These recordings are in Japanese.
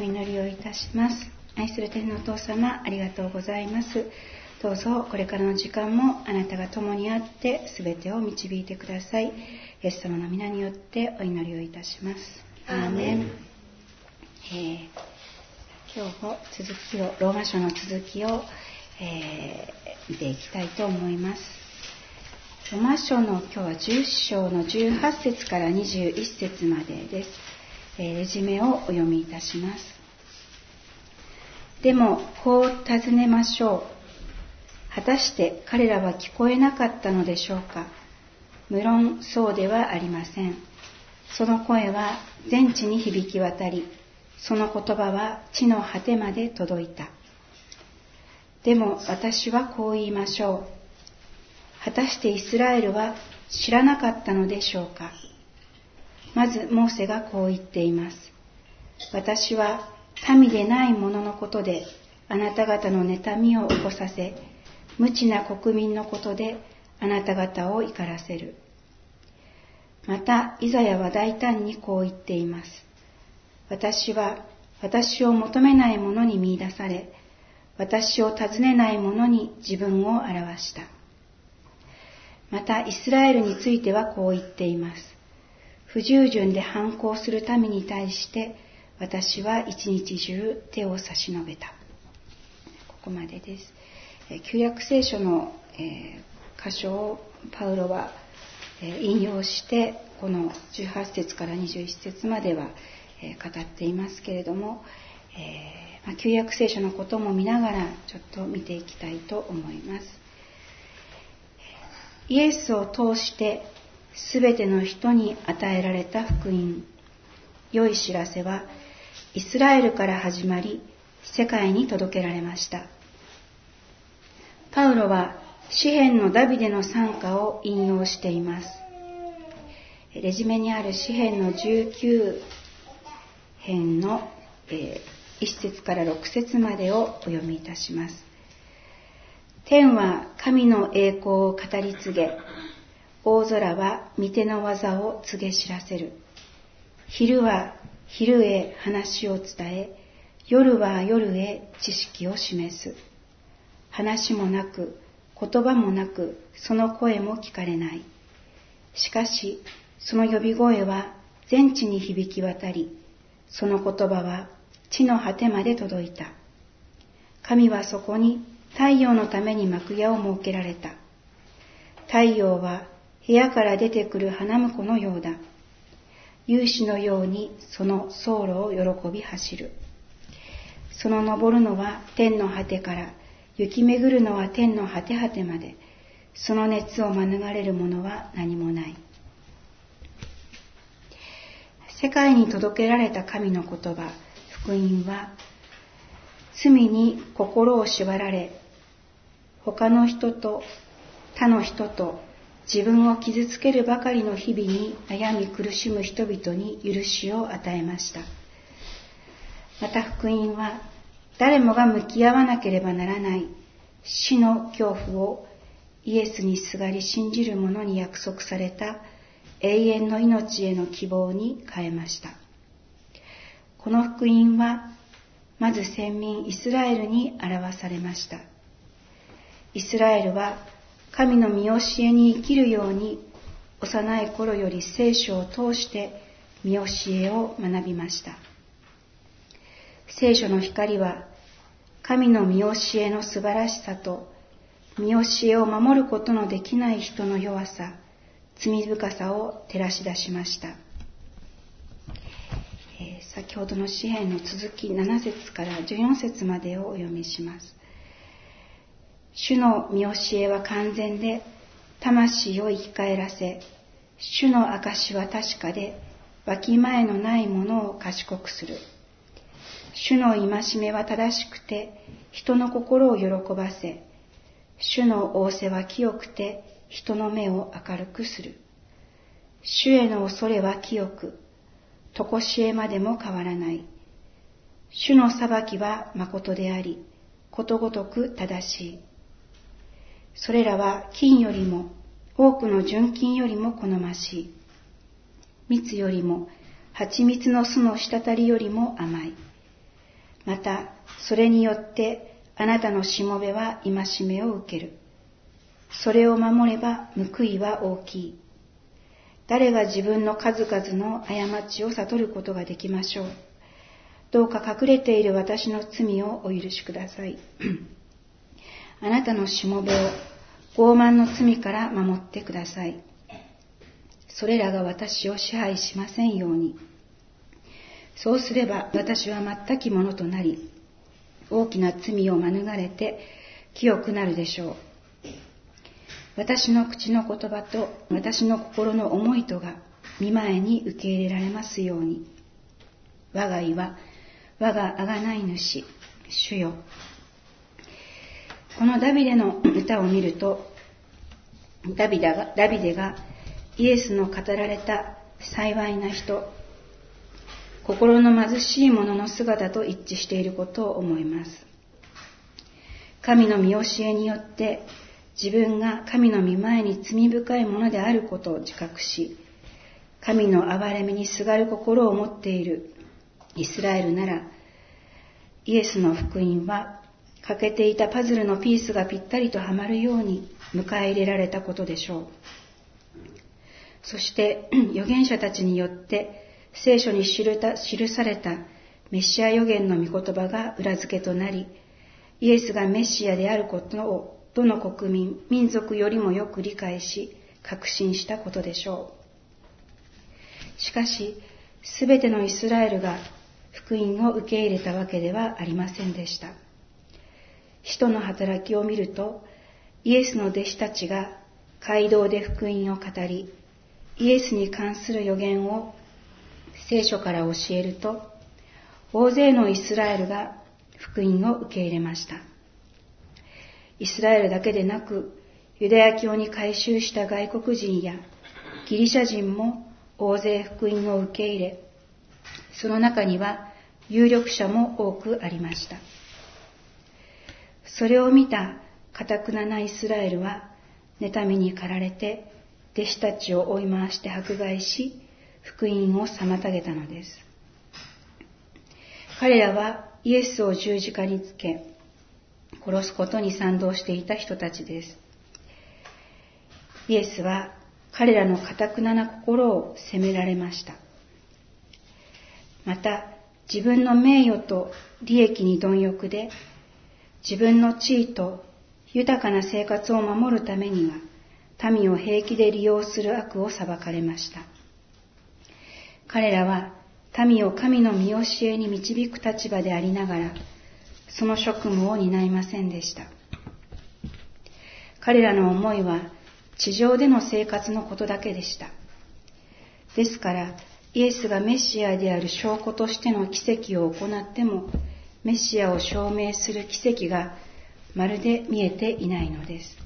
お祈りをいたします。愛する天のお父様ありがとうございます。どうぞこれからの時間もあなたが共にあって全てを導いてください。イエス様の皆によってお祈りをいたします。アーメン、えー、今日も続きをローマ書の続きを、えー、見ていきたいと思います。ローマ書の今日は10章の18節から21節までです、えー、レジュメをお読みいたしますでもこう尋ねましょう果たして彼らは聞こえなかったのでしょうか無論そうではありません。その声は全地に響き渡り、その言葉は地の果てまで届いた。でも私はこう言いましょう。果たしてイスラエルは知らなかったのでしょうかまずモーセがこう言っています。私は民でない者のことであなた方の妬みを起こさせ、無知な国民のことであなた方を怒らせる。また、イザヤは大胆にこう言っています。私は私を求めない者に見出され、私を尋ねない者に自分を表した。また、イスラエルについてはこう言っています。不従順で反抗する民に対して、私は一日中手を差し伸べた。ここまでです。旧約聖書のえ、箇所をパウロはえ、引用してこの18節から21節まではえ、語っていますけれども、えま旧約聖書のことも見ながらちょっと見ていきたいと思いますイエスを通して全ての人に与えられた福音良い知らせはイスラエルから始まり世界に届けられましたパウロは詩篇のダビデの賛歌を引用しています。レジメにある詩篇の19編の、え1節から6節までをお読みいたします。天は神の栄光を語り継げ、大空は御手の技を告げ知らせる。昼は昼へ話を伝え、夜は夜へ知識を示す。話もなく、言葉もなく、その声も聞かれない。しかし、その呼び声は全地に響き渡り、その言葉は地の果てまで届いた。神はそこに太陽のために幕屋を設けられた。太陽は部屋から出てくる花婿のようだ。勇士のようにその走路を喜び走る。その登るのは天の果てから行き巡るのは天の果て果てまで、その熱を免れるものは何もない。世界に届けられた神の言葉、福音は、罪に心を縛られ、他の人と他の人と自分を傷つけるばかりの日々に悩み苦しむ人々に許しを与えました。また福音は誰もが向き合わなければならない死の恐怖をイエスにすがり信じる者に約束された永遠の命への希望に変えました。この福音は、まず先民イスラエルに表されました。イスラエルは神の見教えに生きるように幼い頃より聖書を通して見教えを学びました。聖書の光は神の見教えの素晴らしさと、見教えを守ることのできない人の弱さ、罪深さを照らし出しました。えー、先ほどの詩篇の続き7節から14節までをお読みします。主の見教えは完全で、魂を生き返らせ、主の証は確かで、わきまえのないものを賢くする。主の戒めは正しくて、人の心を喜ばせ、主の仰せは清くて、人の目を明るくする。主への恐れは清く、とこしえまでも変わらない。主の裁きは誠であり、ことごとく正しい。それらは金よりも、多くの純金よりも好ましい。蜜よりも、蜂蜜の巣の滴りよりも甘い。また、それによってあなたのしもべは戒めを受ける。それを守れば報いは大きい。誰が自分の数々の過ちを悟ることができましょう。どうか隠れている私の罪をお許しください。あなたのしもべを傲慢の罪から守ってください。それらが私を支配しませんように。そうすれば私は全きものとなり、大きな罪を免れて清くなるでしょう。私の口の言葉と私の心の思いとが見前に受け入れられますように。我が意は我が贖い主、主よ。このダビデの歌を見ると、ダビデがダビデがイエスの語られた幸いな人、心の貧しい者の姿と一致していることを思います。神の見教えによって自分が神の御前に罪深いものであることを自覚し、神の憐れみにすがる心を持っているイスラエルなら、イエスの福音は欠けていたパズルのピースがぴったりとはまるように迎え入れられたことでしょう。そして 預言者たちによって聖書に記されたメシア預言の御言葉が裏付けとなり、イエスがメシアであることをどの国民、民族よりもよく理解し、確信したことでしょう。しかし、すべてのイスラエルが福音を受け入れたわけではありませんでした。使徒の働きを見ると、イエスの弟子たちが街道で福音を語り、イエスに関する予言を聖書から教えると、大勢のイスラエルが福音を受け入れました。イスラエルだけでなく、ユダヤ教に改宗した外国人やギリシャ人も大勢福音を受け入れ、その中には有力者も多くありました。それを見た堅くななイスラエルは、妬みに駆られて、弟子たちを追い回して迫害し、福音を妨げたのです。彼らはイエスを十字架につけ、殺すことに賛同していた人たちです。イエスは彼らの堅くなな心を責められました。また、自分の名誉と利益に貪欲で、自分の地位と豊かな生活を守るためには、民を平気で利用する悪を裁かれました。彼らは民を神の見教えに導く立場でありながら、その職務を担いませんでした。彼らの思いは地上での生活のことだけでした。ですから、イエスがメシアである証拠としての奇跡を行っても、メシアを証明する奇跡がまるで見えていないのです。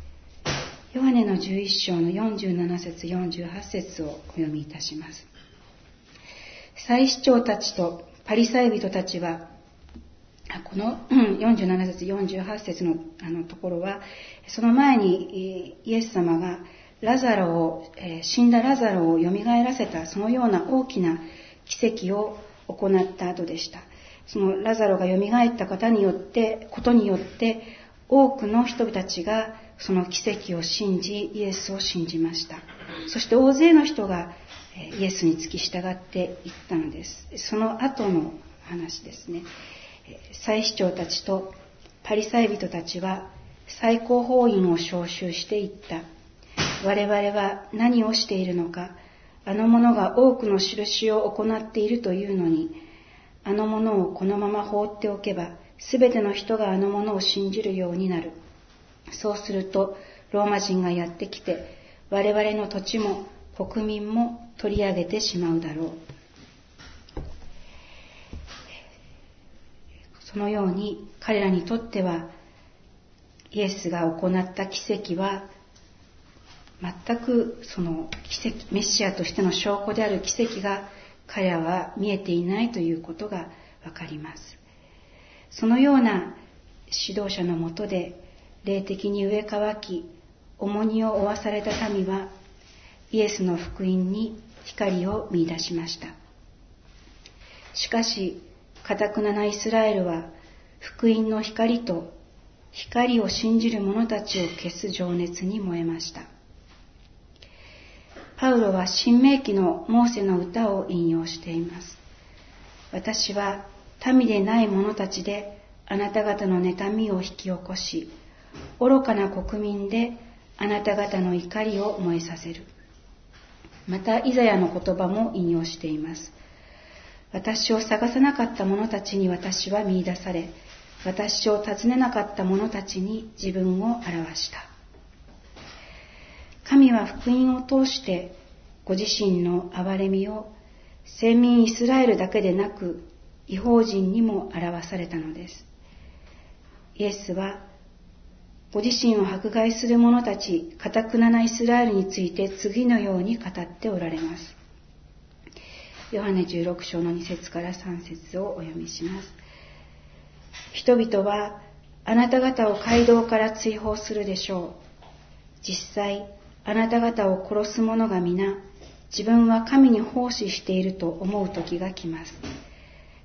ヨハネの11章の47節48節をお読みいたします。祭司長たちとパリサイ人たちは、この47節48節のあのところは、その前にイエス様がラザロを、死んだラザロを蘇らせた、そのような大きな奇跡を行った後でした。そのラザロが蘇った方によって、ことによって、多くの人たちがその奇跡を信じ、イエスを信じました。そして大勢の人がイエスに付き従っていったのです。その後の話ですね。祭司長たちとパリサイ人たちは最高法院を召集していった。我々は何をしているのか、あの者が多くの印を行っているというのに、あの者をこのまま放っておけば、すべての人があの者を信じるようになる。そうすると、ローマ人がやってきて、我々の土地も国民も取り上げてしまうだろう。そのように彼らにとっては、イエスが行った奇跡は全くその奇跡、メシアとしての証拠である奇跡が彼らは見えていないということがわかります。そのような指導者のもとで霊的に植え替き、重荷を負わされた民はイエスの福音に光を見出しました。しかし、かたくななイスラエルは福音の光と光を信じる者たちを消す情熱に燃えました。パウロは新明記のモーセの歌を引用しています。私は民でない者たちであなた方の妬みを引き起こし、愚かな国民であなた方の怒りを燃えさせる。また、イザヤの言葉も引用しています。私を探さなかった者たちに私は見出され、私を尋ねなかった者たちに自分を表した。神は福音を通してご自身の憐れみを先民イスラエルだけでなく違法人にも表されたのです。イエスはご自身を迫害する者たち、かたくななイスラエルについて次のように語っておられます。ヨハネ16章の2節から3節をお読みします。人々はあなた方を街道から追放するでしょう。実際、あなた方を殺す者が皆、自分は神に奉仕していると思う時が来ます。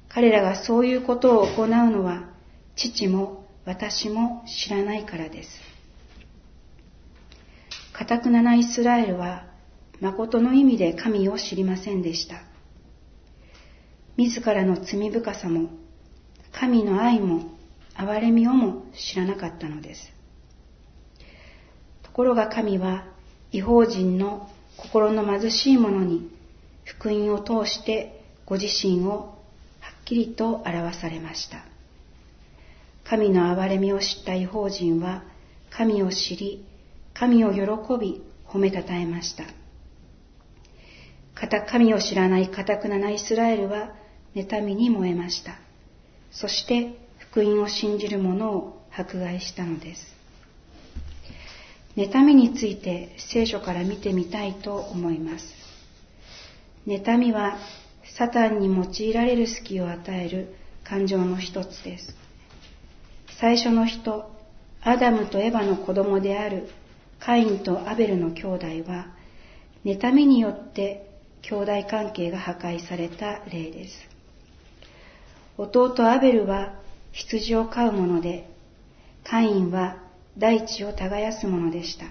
彼らがそういうことを行うのは、父も私も知らないからです。かたくななイスラエルは、誠の意味で神を知りませんでした。自らの罪深さも、神の愛も、憐れみをも知らなかったのです。ところが神は、違法人の心の貧しい者に福音を通してご自身をはっきりと表されました。神の憐れみを知った違法人は神を知り、神を喜び褒めたたえました。神を知らない堅くななイスラエルは妬みに燃えました。そして福音を信じる者を迫害したのです。妬みについて聖書から見てみたいと思います。妬みはサタンに用いられる隙を与える感情の一つです。最初の人、アダムとエバの子供であるカインとアベルの兄弟は、妬みによって兄弟関係が破壊された例です。弟アベルは羊を飼うもので、カインは大地を耕すものでした。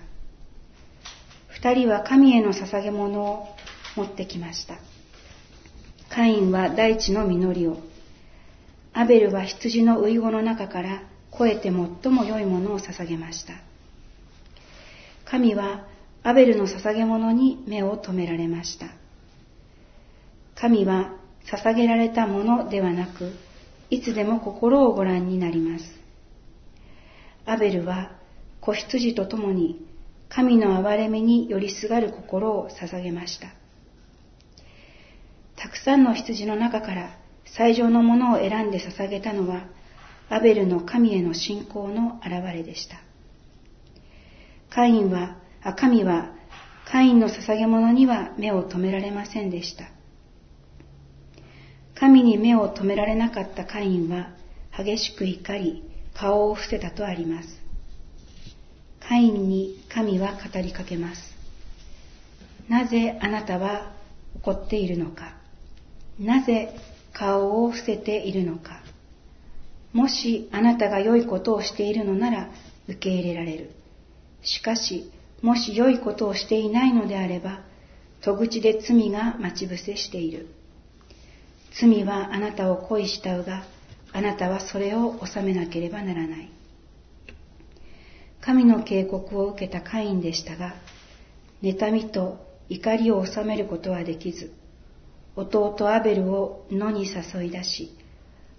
二人は神への捧げ物を持ってきました。カインは大地の実りを、アベルは羊の遺語の中から超えて最も良いものを捧げました。神はアベルの捧げ物に目を留められました。神は捧げられたものではなく、いつでも心をご覧になります。アベルは子羊と共に神の憐れみに寄りすがる心を捧げました。たくさんの羊の中から最上のものを選んで捧げたのは、アベルの神への信仰の表れでした。カインは、あ神は、カインの捧げ物には目を留められませんでした。神に目を留められなかったカインは、激しく怒り、顔を伏せたとあります。カインに神は語りかけます。なぜあなたは怒っているのかなぜ顔を伏せているのかもしあなたが良いことをしているのなら受け入れられる。しかし、もし良いことをしていないのであれば、戸口で罪が待ち伏せしている。罪はあなたを恋したうが、あなたはそれを収めなければならない。神の警告を受けたカインでしたが、妬みと怒りを収めることはできず、弟アベルを野に誘い出し、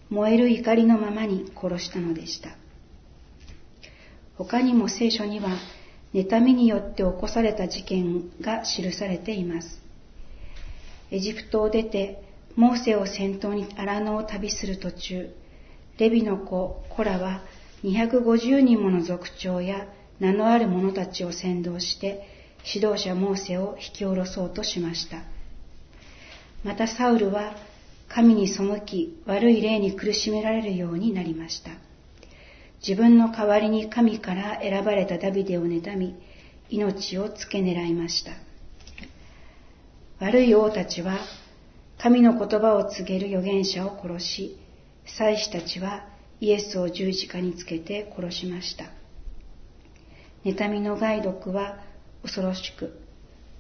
燃える怒りのままに殺したのでした。他にも聖書には、妬みによって起こされた事件が記されています。エジプトを出て、モーセを先頭に荒野を旅する途中、レビの子コラは250人もの族長や名のある者たちを先導して指導者モーセを引き下ろそうとしました。またサウルは神に背き悪い霊に苦しめられるようになりました。自分の代わりに神から選ばれたダビデを妬み、命を付け狙いました。悪い王たちは神の言葉を告げる預言者を殺し、祭司たちはイエスを十字架につけて殺しました。妬みの害毒は恐ろしく、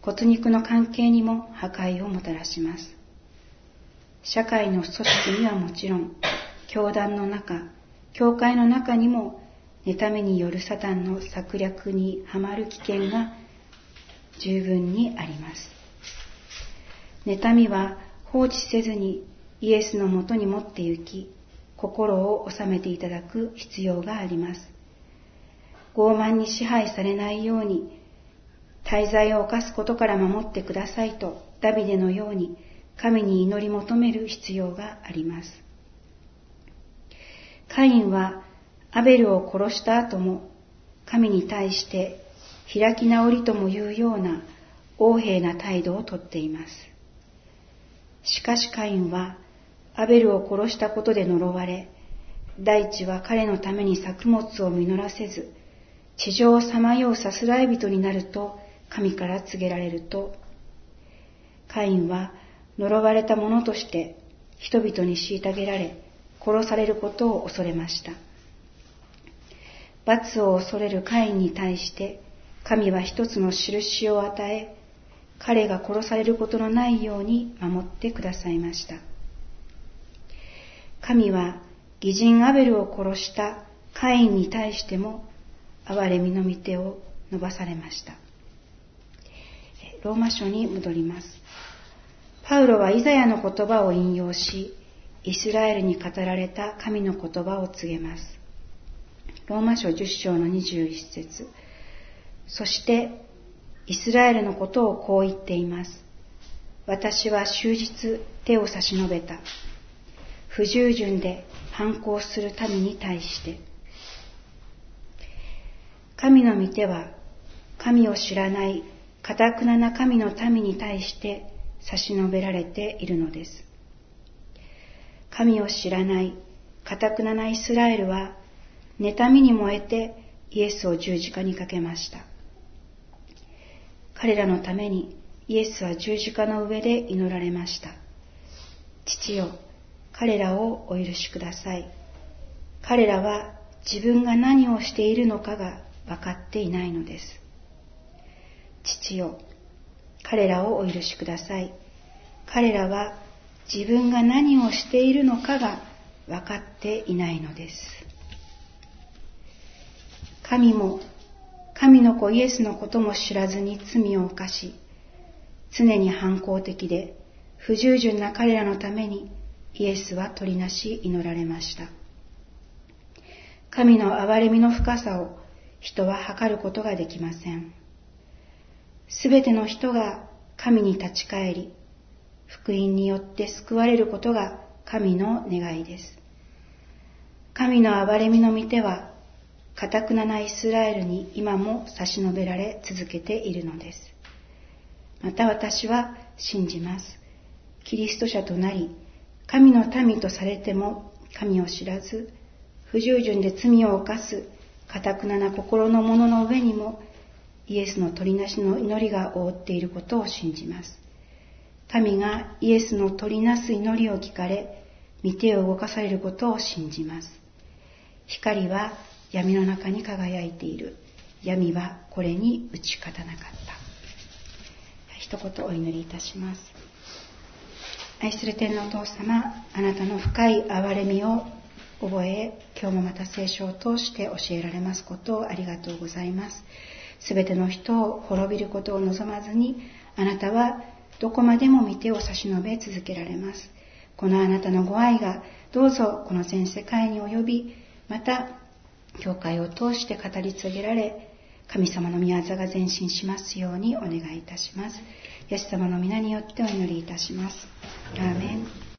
骨肉の関係にも破壊をもたらします。社会の組織にはもちろん、教団の中、教会の中にも、妬みによるサタンの策略にはまる危険が十分にあります。妬みは放置せずにイエスのもとに持って行き、心を収めていただく必要があります。傲慢に支配されないように、滞在を犯すことから守ってくださいとダビデのように神に祈り求める必要があります。カインはアベルを殺した後も神に対して開き直りともいうような横柄な態度をとっています。しかしカインはアベルを殺したことで呪われ、大地は彼のために作物を実らせず、地上をさまようさすらい人になると神から告げられると、カインは呪われた者として人々に虐げられ、殺されることを恐れました。罰を恐れるカインに対して、神は一つの印を与え、彼が殺されることのないように守ってくださいました。神は義人アベルを殺したカインに対しても憐れみの御手を伸ばされました。ローマ書に戻ります。パウロはイザヤの言葉を引用し、イスラエルに語られた神の言葉を告げます。ローマ書10章の21節そして、イスラエルのことをこう言っています。私は終日手を差し伸べた。不従順で反抗する民に対して。神の御手は神を知らないかたくなな神の民に対して差し伸べられているのです。神を知らない、かたくななイスラエルは、妬みに燃えてイエスを十字架にかけました。彼らのためにイエスは十字架の上で祈られました。父よ、彼らをお許しください。彼らは自分が何をしているのかが分かっていないのです。父よ、彼らをお許しください。彼らは自分が何をしているのかが分かっていないのです。神も神の子イエスのことも知らずに罪を犯し、常に反抗的で不従順な彼らのためにイエスは取りなし祈られました。神の憐れみの深さを人は測ることができません。すべての人が神に立ち返り、福音によって救われることが神の願いです。神の憐れみの御手は、かたくななイスラエルに今も差し伸べられ続けているのです。また私は信じます。キリスト者となり、神の民とされても神を知らず、不従順で罪を犯す、かたくなな心の者の上にも、イエスの取りなしの祈りが覆っていることを信じます。民がイエスの取りなす祈りを聞かれ、見てを動かされることを信じます。光は闇の中に輝いている。闇はこれに打ち勝たなかった。一言お祈りいたします。愛する天のお父様、あなたの深い憐れみを覚え、今日もまた聖書を通して教えられますことをありがとうございます。すべての人を滅びることを望まずに、あなたはどこまでも見手を差し伸べ続けられます。このあなたのご愛がどうぞこの全世界に及び、また教会を通して語り継げられ、神様の御業が前進しますようにお願いいたします。イエス様の皆によってお祈りいたします。アーメン